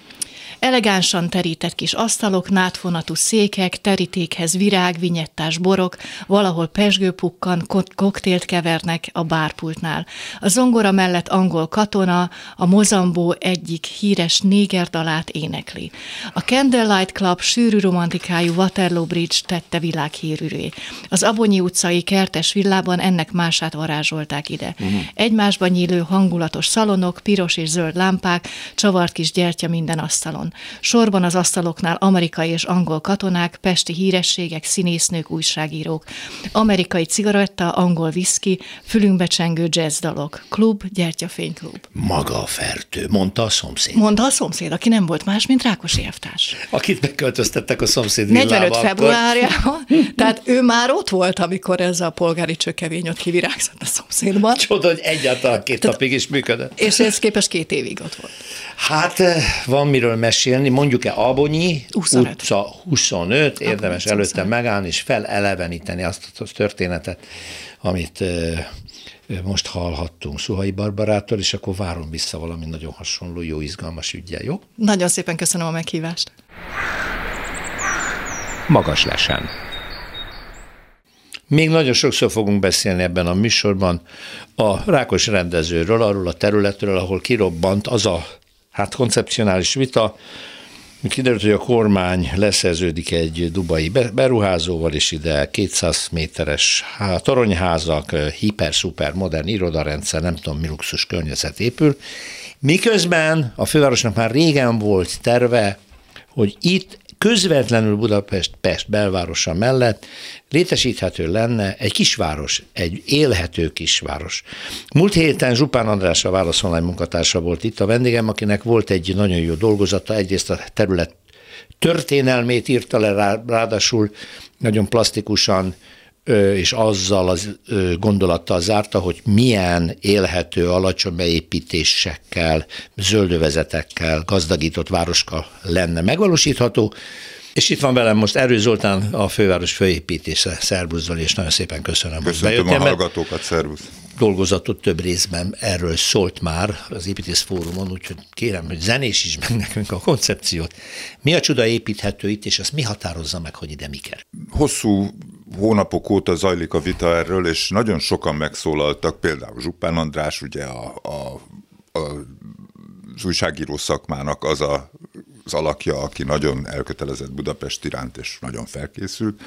E: Elegánsan terített kis asztalok, nátfonatú székek, terítékhez virág, vinyettás borok, valahol pesgőpukkan, koktélt kevernek a bárpultnál. A zongora mellett angol katona, a Mozambó egyik híres néger dalát énekli. A Candlelight Club sűrű romantikájú Waterloo Bridge tette világhírűré. Az Abonyi utcai kertes villában ennek mását varázsolták ide. Uh-huh. Egymásban nyílő hangulatos szalonok, piros és zöld lámpák, csavart kis gyertya minden asztalon. Sorban az asztaloknál amerikai és angol katonák, pesti hírességek, színésznők, újságírók. Amerikai cigaretta, angol viszki, fülünkbe csengő jazzdalok. Klub, gyertyafényklub.
A: Maga a fertő, mondta a szomszéd.
E: Mondta a szomszéd, aki nem volt más, mint Rákosi Eftás.
A: Akit megköltöztettek a szomszéd
E: 45 februárjában, tehát ő már ott volt, amikor ez a polgári csökevény ott kivirágzott a szomszédban.
A: Csoda, hogy egyáltalán két tehát, napig is működött.
E: És ez képest két évig ott volt.
A: Hát eh, van miről mesélni, mondjuk-e Abonyi 25. utca 25, érdemes Abonyi előtte megállni és feleleveníteni azt a történetet, amit eh, most hallhattunk Szuhai Barbarától, és akkor várom vissza valami nagyon hasonló, jó, izgalmas ügyel, jó?
E: Nagyon szépen köszönöm a meghívást.
A: Magas lesen. Még nagyon sokszor fogunk beszélni ebben a műsorban a Rákos rendezőről, arról a területről, ahol kirobbant az a hát koncepcionális vita, Kiderült, hogy a kormány leszerződik egy dubai beruházóval, és ide 200 méteres toronyházak, hiper-szuper modern irodarendszer, nem tudom mi luxus környezet épül, miközben a fővárosnak már régen volt terve, hogy itt közvetlenül Budapest Pest belvárosa mellett létesíthető lenne egy kisváros, egy élhető kisváros. Múlt héten Zsupán András a Válasz Online munkatársa volt itt a vendégem, akinek volt egy nagyon jó dolgozata, egyrészt a terület történelmét írta le, ráadásul nagyon plastikusan és azzal az gondolattal zárta, hogy milyen élhető, alacsony beépítésekkel, zöldövezetekkel gazdagított városka lenne megvalósítható. És itt van velem most Erő Zoltán, a főváros főépítése. Szerbusz és nagyon szépen köszönöm.
F: Köszöntöm a hallgatókat, szervusz.
A: Dolgozatot több részben erről szólt már az Építész Fórumon, úgyhogy kérem, hogy zenés is meg nekünk a koncepciót. Mi a csuda építhető itt, és azt mi határozza meg, hogy ide mi kell?
F: Hosszú hónapok óta zajlik a vita erről, és nagyon sokan megszólaltak, például Zsupán András, ugye a, a, a az újságíró szakmának az a, az alakja, aki nagyon elkötelezett Budapest iránt, és nagyon felkészült,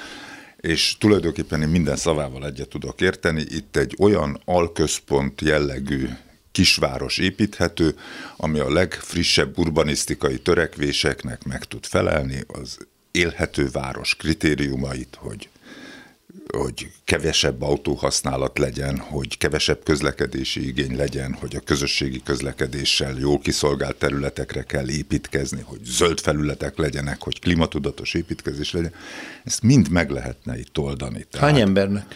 F: és tulajdonképpen én minden szavával egyet tudok érteni. Itt egy olyan alközpont jellegű kisváros építhető, ami a legfrissebb urbanisztikai törekvéseknek meg tud felelni, az élhető város kritériumait, hogy hogy kevesebb autóhasználat legyen, hogy kevesebb közlekedési igény legyen, hogy a közösségi közlekedéssel jól kiszolgált területekre kell építkezni, hogy zöld felületek legyenek, hogy klimatudatos építkezés legyen. Ezt mind meg lehetne itt oldani.
A: Tehát Hány embernek?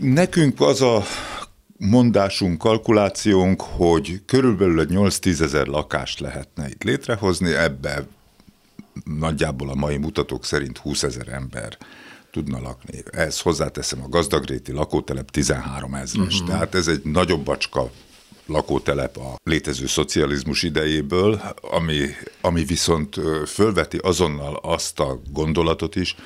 F: Nekünk az a mondásunk, kalkulációnk, hogy körülbelül egy 8-10 ezer lakást lehetne itt létrehozni, ebbe nagyjából a mai mutatók szerint 20 ezer ember tudna lakni. Ehhez hozzáteszem a gazdagréti lakótelep 13 ezres, uh-huh. tehát ez egy nagyobb bacska lakótelep a létező szocializmus idejéből, ami, ami viszont fölveti azonnal azt a gondolatot is,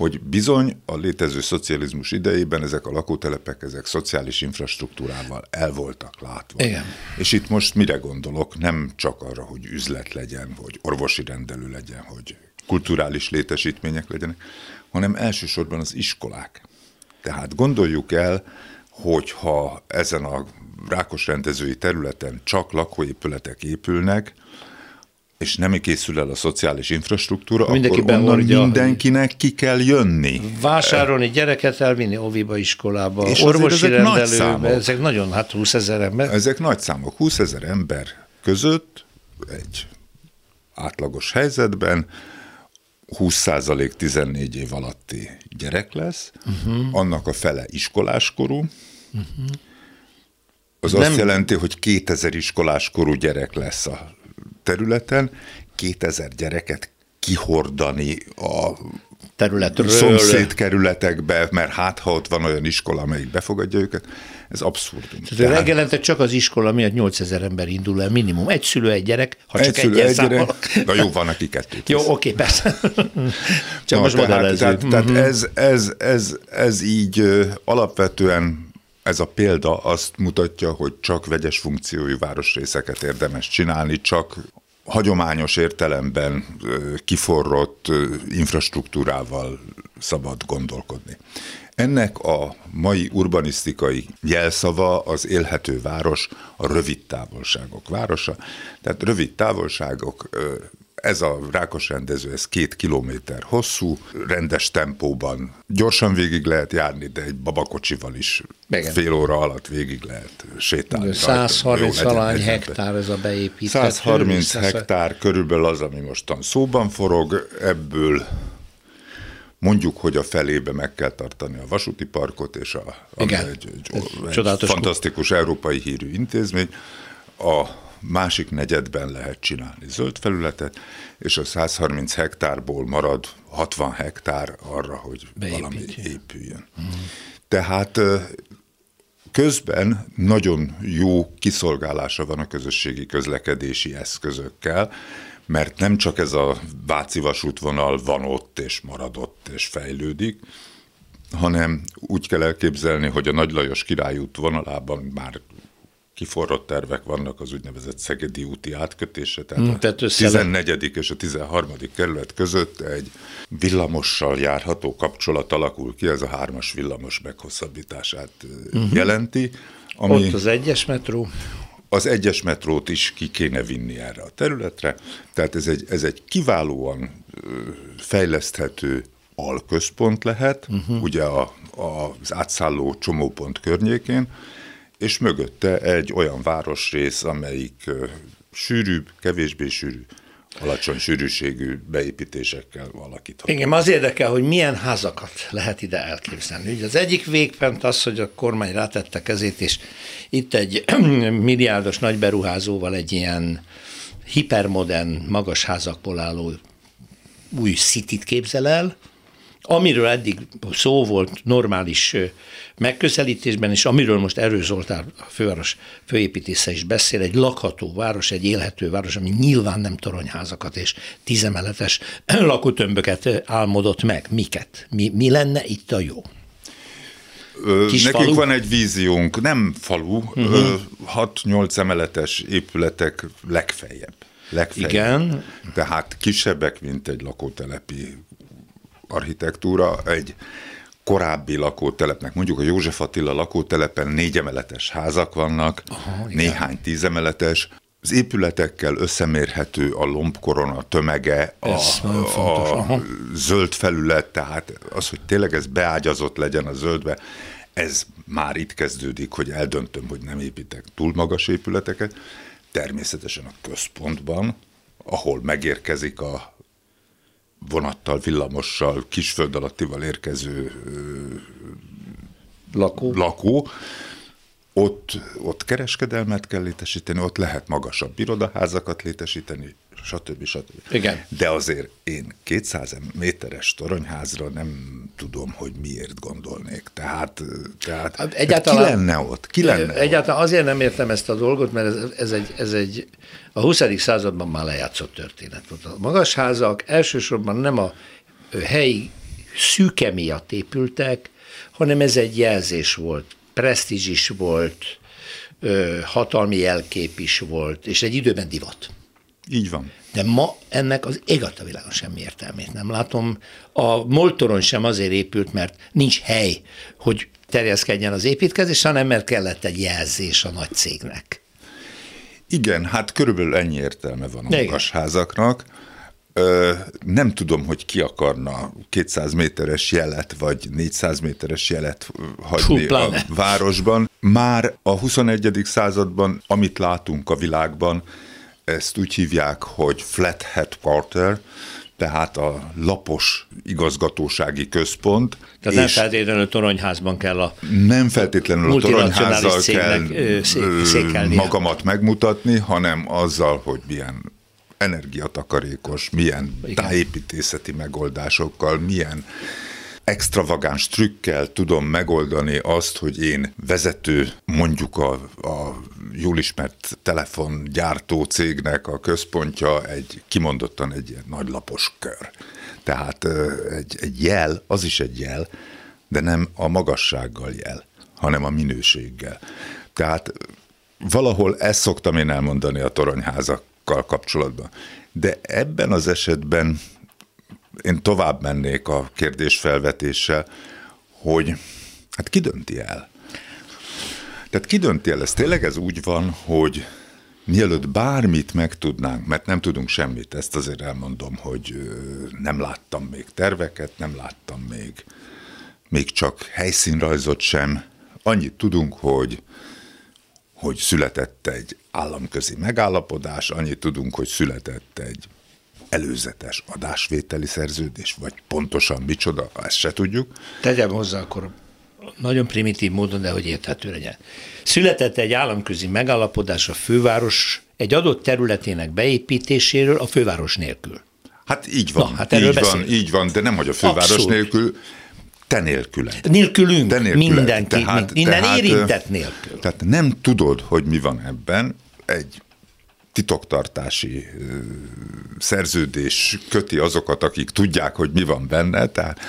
F: hogy bizony a létező szocializmus idejében ezek a lakótelepek, ezek szociális infrastruktúrával el voltak látva.
A: Igen.
F: És itt most mire gondolok? Nem csak arra, hogy üzlet legyen, hogy orvosi rendelő legyen, hogy kulturális létesítmények legyenek, hanem elsősorban az iskolák. Tehát gondoljuk el, hogy ha ezen a rákos rendezői területen csak lakóépületek épülnek, és nem készül el a szociális infrastruktúra, Mindenki akkor onnan mindenkinek ki kell jönni.
A: Vásárolni, gyereket elvinni óviba, iskolába, és orvosi ezek rendelőbe, nagy ezek nagyon, hát 20 ezer ember.
F: Ezek nagy számok, 20 ezer ember között egy átlagos helyzetben 20% 14 év alatti gyerek lesz, uh-huh. annak a fele iskoláskorú, uh-huh. az Nem... azt jelenti, hogy 2000 iskoláskorú gyerek lesz a területen, 2000 gyereket kihordani a területről. szomszéd kerületekbe, mert hát ha ott van olyan iskola, amelyik befogadja őket, ez abszurdum.
A: Tehát, Tehát reggelente csak az iskola miatt 8000 ember indul el minimum. Egy szülő, egy gyerek, ha egy csak szülő, egy gyerek.
F: Na jó, van, aki kettőt.
A: jó, oké, okay, persze. csak Na,
F: most tehát, tehát, tehát uh-huh. ez, ez, ez, ez így alapvetően ez a példa azt mutatja, hogy csak vegyes funkciójú városrészeket érdemes csinálni, csak hagyományos értelemben kiforrott infrastruktúrával szabad gondolkodni. Ennek a mai urbanisztikai jelszava az élhető város, a rövid távolságok városa. Tehát rövid távolságok ez a rákos rendező, ez két kilométer hosszú, rendes tempóban gyorsan végig lehet járni, de egy babakocsival is Igen. fél óra alatt végig lehet sétálni.
A: 130 valány hektár ez a beépített.
F: 130 hektár körülbelül az, ami mostan szóban forog, ebből mondjuk, hogy a felébe meg kell tartani a vasúti parkot, és a,
A: Igen. egy,
F: egy, egy, egy fantasztikus európai hírű intézmény. A másik negyedben lehet csinálni zöld felületet, és a 130 hektárból marad 60 hektár arra, hogy Beépítjön. valami épüljön. Mm. Tehát közben nagyon jó kiszolgálása van a közösségi közlekedési eszközökkel, mert nem csak ez a Váci vasútvonal van ott, és maradott, és fejlődik, hanem úgy kell elképzelni, hogy a Nagy Lajos királyút vonalában már kiforrott tervek vannak az úgynevezett Szegedi úti átkötése, tehát, hmm, tehát a 14. és a 13. kerület között egy villamossal járható kapcsolat alakul ki, ez a hármas villamos meghosszabbítását uh-huh. jelenti.
A: Ami Ott az egyes metró?
F: Az egyes metrót is ki kéne vinni erre a területre, tehát ez egy, ez egy kiválóan fejleszthető alközpont lehet, uh-huh. ugye a, a, az átszálló csomópont környékén, és mögötte egy olyan városrész, amelyik sűrűbb, kevésbé sűrű, alacsony sűrűségű beépítésekkel alakítható.
A: Igen, az érdekel, hogy milyen házakat lehet ide elképzelni. Ugye az egyik végpont az, hogy a kormány rátette kezét, és itt egy milliárdos nagy beruházóval egy ilyen hipermodern, magas házakból álló új szitit képzel el, amiről eddig szó volt normális megközelítésben, és amiről most Erő Zoltán a főváros főépítésze is beszél, egy lakható város, egy élhető város, ami nyilván nem toronyházakat és tízemeletes lakótömböket álmodott meg. Miket? Mi, mi lenne itt a jó?
F: Kis Nekünk falu? van egy víziónk, nem falu, uh-huh. 6-8 emeletes épületek legfeljebb. legfeljebb.
A: Igen.
F: Tehát kisebbek, mint egy lakótelepi architektúra, egy korábbi lakótelepnek, mondjuk a József Attila lakótelepen négy emeletes házak vannak, Aha, néhány tízemeletes, az épületekkel összemérhető a lombkorona tömege, a, a, a zöld felület, tehát az, hogy tényleg ez beágyazott legyen a zöldbe, ez már itt kezdődik, hogy eldöntöm, hogy nem építek túl magas épületeket. Természetesen a központban, ahol megérkezik a vonattal, villamossal, kisföld alattival érkező
A: lakó,
F: lakó. Ott, ott kereskedelmet kell létesíteni, ott lehet magasabb irodaházakat létesíteni, stb. stb.
A: Igen.
F: De azért én 200 méteres toronyházra nem tudom, hogy miért gondolnék. Tehát, tehát hát egyáltalán, ki lenne ott? Ki lenne
A: egyáltalán ott? azért nem értem ezt a dolgot, mert ez, ez, egy, ez egy a 20. században már lejátszott történet volt. A magasházak elsősorban nem a helyi szűke miatt épültek, hanem ez egy jelzés volt, presztízs is volt, hatalmi jelkép is volt, és egy időben divat.
F: Így van.
A: De ma ennek az ég a világon semmi értelmét nem látom. A Moltoron sem azért épült, mert nincs hely, hogy terjeszkedjen az építkezés, hanem mert kellett egy jelzés a nagy cégnek.
F: Igen, hát körülbelül ennyi értelme van a magasházaknak. Ö, nem tudom, hogy ki akarna 200 méteres jelet, vagy 400 méteres jelet hagyni Hú, a városban. Már a 21. században, amit látunk a világban, ezt úgy hívják, hogy flat headquarter, tehát a lapos igazgatósági központ.
A: Tehát nem feltétlenül a toronyházban kell a
F: Nem feltétlenül a toronyházzal kell magamat megmutatni, hanem azzal, hogy milyen energiatakarékos, milyen Igen. tájépítészeti megoldásokkal, milyen extravagáns trükkel tudom megoldani azt, hogy én vezető, mondjuk a, a jól ismert telefongyártó cégnek a központja egy kimondottan egy ilyen nagy lapos kör. Tehát egy, egy jel, az is egy jel, de nem a magassággal jel, hanem a minőséggel. Tehát valahol ezt szoktam én elmondani a toronyházakkal kapcsolatban. De ebben az esetben én tovább mennék a kérdés felvetéssel, hogy hát ki dönti el? Tehát ki dönti el? Ez tényleg ez úgy van, hogy mielőtt bármit megtudnánk, mert nem tudunk semmit, ezt azért elmondom, hogy nem láttam még terveket, nem láttam még, még csak helyszínrajzot sem. Annyit tudunk, hogy, hogy született egy államközi megállapodás, annyit tudunk, hogy született egy előzetes adásvételi szerződés, vagy pontosan micsoda, ezt se tudjuk.
A: Tegyem hozzá akkor nagyon primitív módon, de hogy érthető legyen. Született egy államközi megállapodás a főváros egy adott területének beépítéséről a főváros nélkül.
F: Hát így van, Na, hát így van, így van, de nem, hogy a főváros Abszolút. nélkül, te nélküled.
A: Nélkülünk, te nélküled. mindenki, tehát, minden tehát, érintett nélkül.
F: Tehát nem tudod, hogy mi van ebben, egy titoktartási szerződés köti azokat, akik tudják, hogy mi van benne, tehát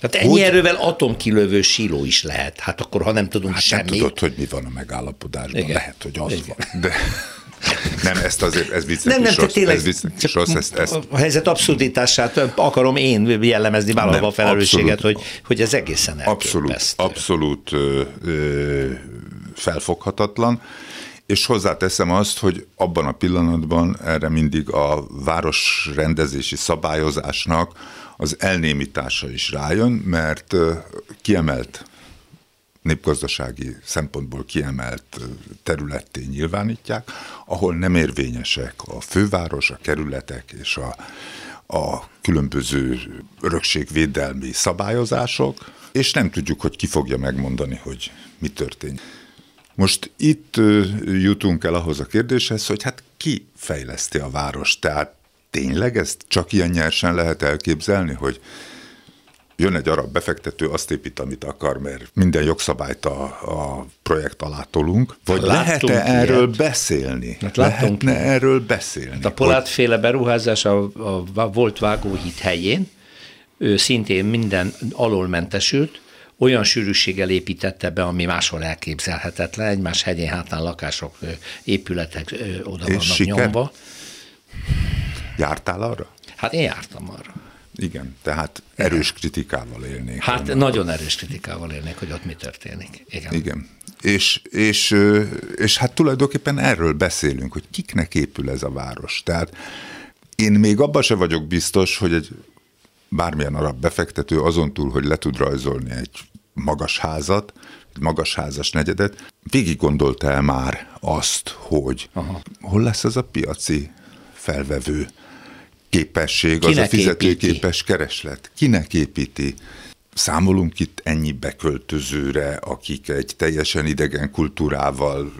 A: tehát ennyi hogy, erővel atomkilövő síló is lehet. Hát akkor, ha nem tudunk hát semmit.
F: Nem tudod, hogy mi van a megállapodásban. Igen. Lehet, hogy az Igen. van. De nem, ezt azért, ez viccnek nem, nem, is rossz. Tényleg, ez viccnek is rossz ezt, ezt.
A: A helyzet abszurditását akarom én jellemezni, vállalva a felelősséget, abszolút, hogy, hogy ez egészen
F: Abszolút, abszolút ö, ö, felfoghatatlan. És hozzáteszem azt, hogy abban a pillanatban erre mindig a városrendezési szabályozásnak az elnémítása is rájön, mert kiemelt népgazdasági szempontból kiemelt területté nyilvánítják, ahol nem érvényesek a főváros, a kerületek és a, a különböző örökségvédelmi szabályozások, és nem tudjuk, hogy ki fogja megmondani, hogy mi történik. Most itt jutunk el ahhoz a kérdéshez, hogy hát ki fejleszti a város, tehát tényleg ezt csak ilyen nyersen lehet elképzelni, hogy jön egy arab befektető, azt épít, amit akar, mert minden jogszabályt a, a projekt alá tolunk. Vagy lehet-e erről beszélni? Hát Lehetne ilyet. erről beszélni? Hát
A: a polátféle beruházás a, a volt vágóhíd helyén, ő szintén minden alól mentesült, olyan sűrűséggel építette be, ami máshol elképzelhetetlen, egymás hegyén hátán lakások, épületek oda És vannak siker? nyomva.
F: Jártál arra?
A: Hát én jártam arra.
F: Igen, tehát erős kritikával élnék.
A: Hát nagyon erős kritikával élnék, hogy ott mi történik. Igen.
F: Igen. És, és, és hát tulajdonképpen erről beszélünk, hogy kiknek épül ez a város. Tehát én még abban se vagyok biztos, hogy egy bármilyen arab befektető azon túl, hogy le tud rajzolni egy magas házat, egy magas házas negyedet, végig gondolta el már azt, hogy Aha. hol lesz az a piaci felvevő képesség, Kinek az a fizetőképes építi? kereslet. Kinek építi? Számolunk itt ennyi beköltözőre, akik egy teljesen idegen kultúrával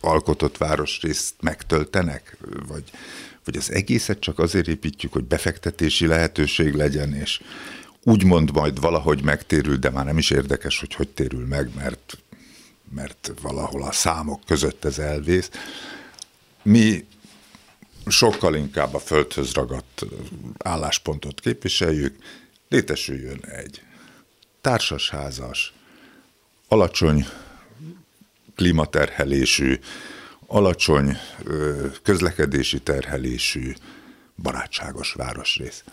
F: alkotott városrészt megtöltenek? Vagy, vagy az egészet csak azért építjük, hogy befektetési lehetőség legyen, és úgymond majd valahogy megtérül, de már nem is érdekes, hogy hogy térül meg, mert, mert valahol a számok között ez elvész. Mi sokkal inkább a földhöz ragadt álláspontot képviseljük, létesüljön egy társasházas, alacsony klímaterhelésű, alacsony közlekedési terhelésű, barátságos városrész.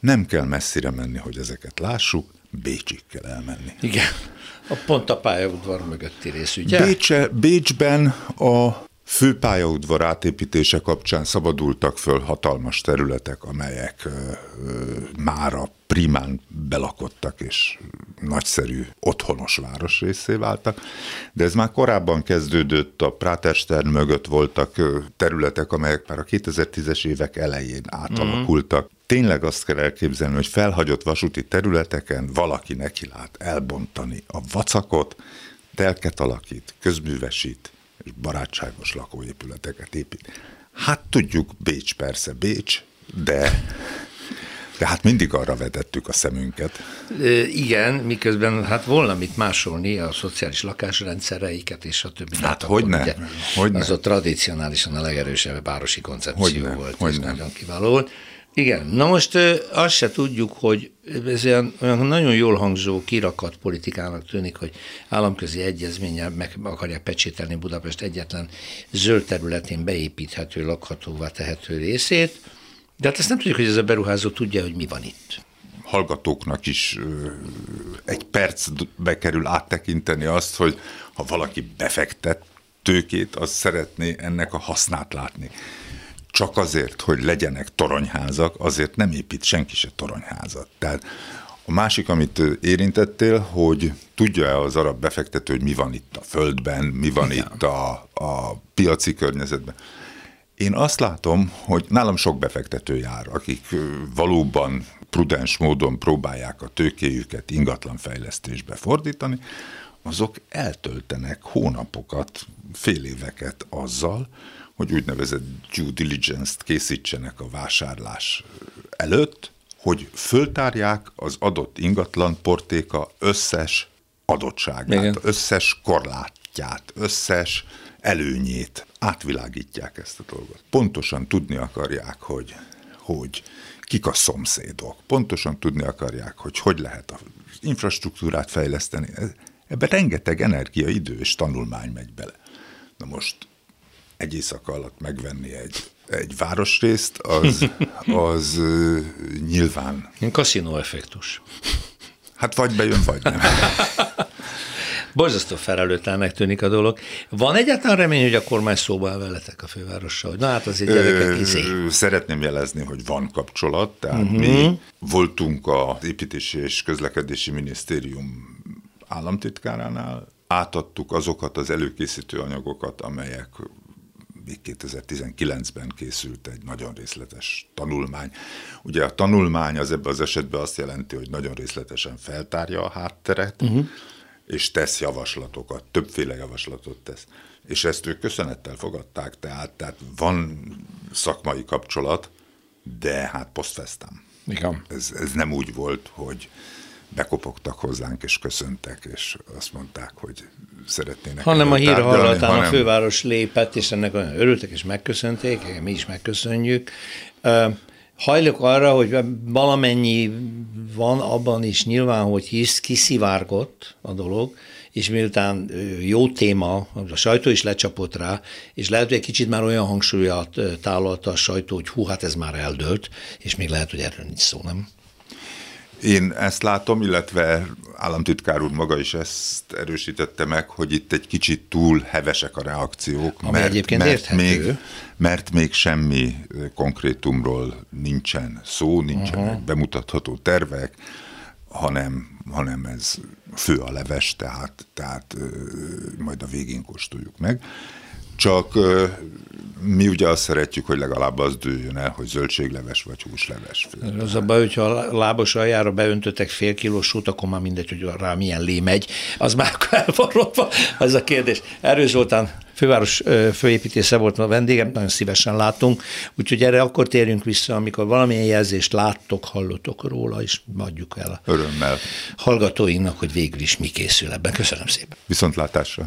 F: Nem kell messzire menni, hogy ezeket lássuk, Bécsig kell elmenni.
A: Igen, a pont a pályaudvar mögötti rész, ugye?
F: Bécse, Bécsben a főpályaudvar átépítése kapcsán szabadultak föl hatalmas területek, amelyek már a primán belakottak és nagyszerű otthonos városrészé váltak, de ez már korábban kezdődött, a Práterstern mögött voltak területek, amelyek már a 2010-es évek elején átalakultak. Mm. Tényleg azt kell elképzelni, hogy felhagyott vasúti területeken valaki neki lát elbontani a vacakot, telket alakít, közművesít, és barátságos lakóépületeket épít. Hát tudjuk, Bécs persze Bécs, de de hát mindig arra vetettük a szemünket.
A: Igen, miközben hát volna mit másolni a szociális lakásrendszereiket és a többi.
F: Hát hogy ne? Ugye,
A: hogy az ne? a tradicionálisan a legerősebb városi koncepció hogy volt, hogy ez nagyon kiváló volt. Igen, na most azt se tudjuk, hogy ez olyan, olyan nagyon jól hangzó kirakat politikának tűnik, hogy államközi egyezménnyel meg akarják pecsételni Budapest egyetlen zöld területén beépíthető, lakhatóvá tehető részét, de hát ezt nem tudjuk, hogy ez a beruházó tudja, hogy mi van itt.
F: Hallgatóknak is egy percbe kerül áttekinteni azt, hogy ha valaki befektet tőkét, az szeretné ennek a hasznát látni csak azért, hogy legyenek toronyházak, azért nem épít senki se toronyházat. Tehát a másik, amit érintettél, hogy tudja-e az arab befektető, hogy mi van itt a földben, mi van Igen. itt a, a piaci környezetben. Én azt látom, hogy nálam sok befektető jár, akik valóban prudens módon próbálják a tőkéjüket ingatlanfejlesztésbe fordítani, azok eltöltenek hónapokat, fél éveket azzal, hogy úgynevezett due diligence-t készítsenek a vásárlás előtt, hogy föltárják az adott ingatlan portéka összes adottságát, Igen. összes korlátját, összes előnyét. Átvilágítják ezt a dolgot. Pontosan tudni akarják, hogy, hogy kik a szomszédok. Pontosan tudni akarják, hogy hogy lehet az infrastruktúrát fejleszteni. Ebben rengeteg energia, idő és tanulmány megy bele. Na most egy éjszaka alatt megvenni egy, egy városrészt, az, az nyilván...
A: Kaszinó effektus.
F: Hát vagy bejön, vagy nem.
A: Borzasztó felelőtlennek tűnik a dolog. Van egyáltalán remény, hogy a kormány szóba áll veletek a fővárossal? Hogy na hát azért gyerekek izé.
F: Szeretném jelezni, hogy van kapcsolat, tehát uh-huh. mi voltunk a építési és közlekedési minisztérium államtitkáránál, átadtuk azokat az előkészítő anyagokat, amelyek még 2019-ben készült egy nagyon részletes tanulmány. Ugye a tanulmány az ebben az esetben azt jelenti, hogy nagyon részletesen feltárja a hátteret, uh-huh. és tesz javaslatokat, többféle javaslatot tesz. És ezt ők köszönettel fogadták, tehát, tehát van szakmai kapcsolat, de hát posztfesztem.
A: Igen.
F: Ez, ez nem úgy volt, hogy bekopogtak hozzánk, és köszöntek, és azt mondták, hogy szeretnének.
A: Hanem a hír hallatán hanem... a főváros lépett, és ennek olyan örültek, és megköszönték, mi is megköszönjük. Hajlok arra, hogy valamennyi van abban is nyilván, hogy hisz, kiszivárgott a dolog, és miután jó téma, a sajtó is lecsapott rá, és lehet, hogy egy kicsit már olyan hangsúlyat tálalta a sajtó, hogy hú, hát ez már eldőlt, és még lehet, hogy erről nincs szó, nem?
F: Én ezt látom, illetve államtitkár úr maga is ezt erősítette meg, hogy itt egy kicsit túl hevesek a reakciók.
A: Ami mert, egyébként mert érthető.
F: Még, mert még semmi konkrétumról nincsen szó, nincsenek uh-huh. bemutatható tervek, hanem, hanem ez fő a leves, tehát, tehát majd a végén kóstoljuk meg. Csak mi ugye azt szeretjük, hogy legalább az dőljön el, hogy zöldségleves vagy húsleves.
A: Az a baj, hogyha a lábos aljára beöntöttek fél kilós sót, akkor már mindegy, hogy rá milyen lé megy. Az már elvarrotva, az a kérdés. Erős Zoltán főváros főépítésze volt a vendégem, nagyon szívesen látunk, úgyhogy erre akkor térjünk vissza, amikor valamilyen jelzést láttok, hallottok róla, és adjuk el
F: a Örömmel.
A: hallgatóinknak, hogy végül is mi készül ebben. Köszönöm szépen.
F: Viszontlátásra.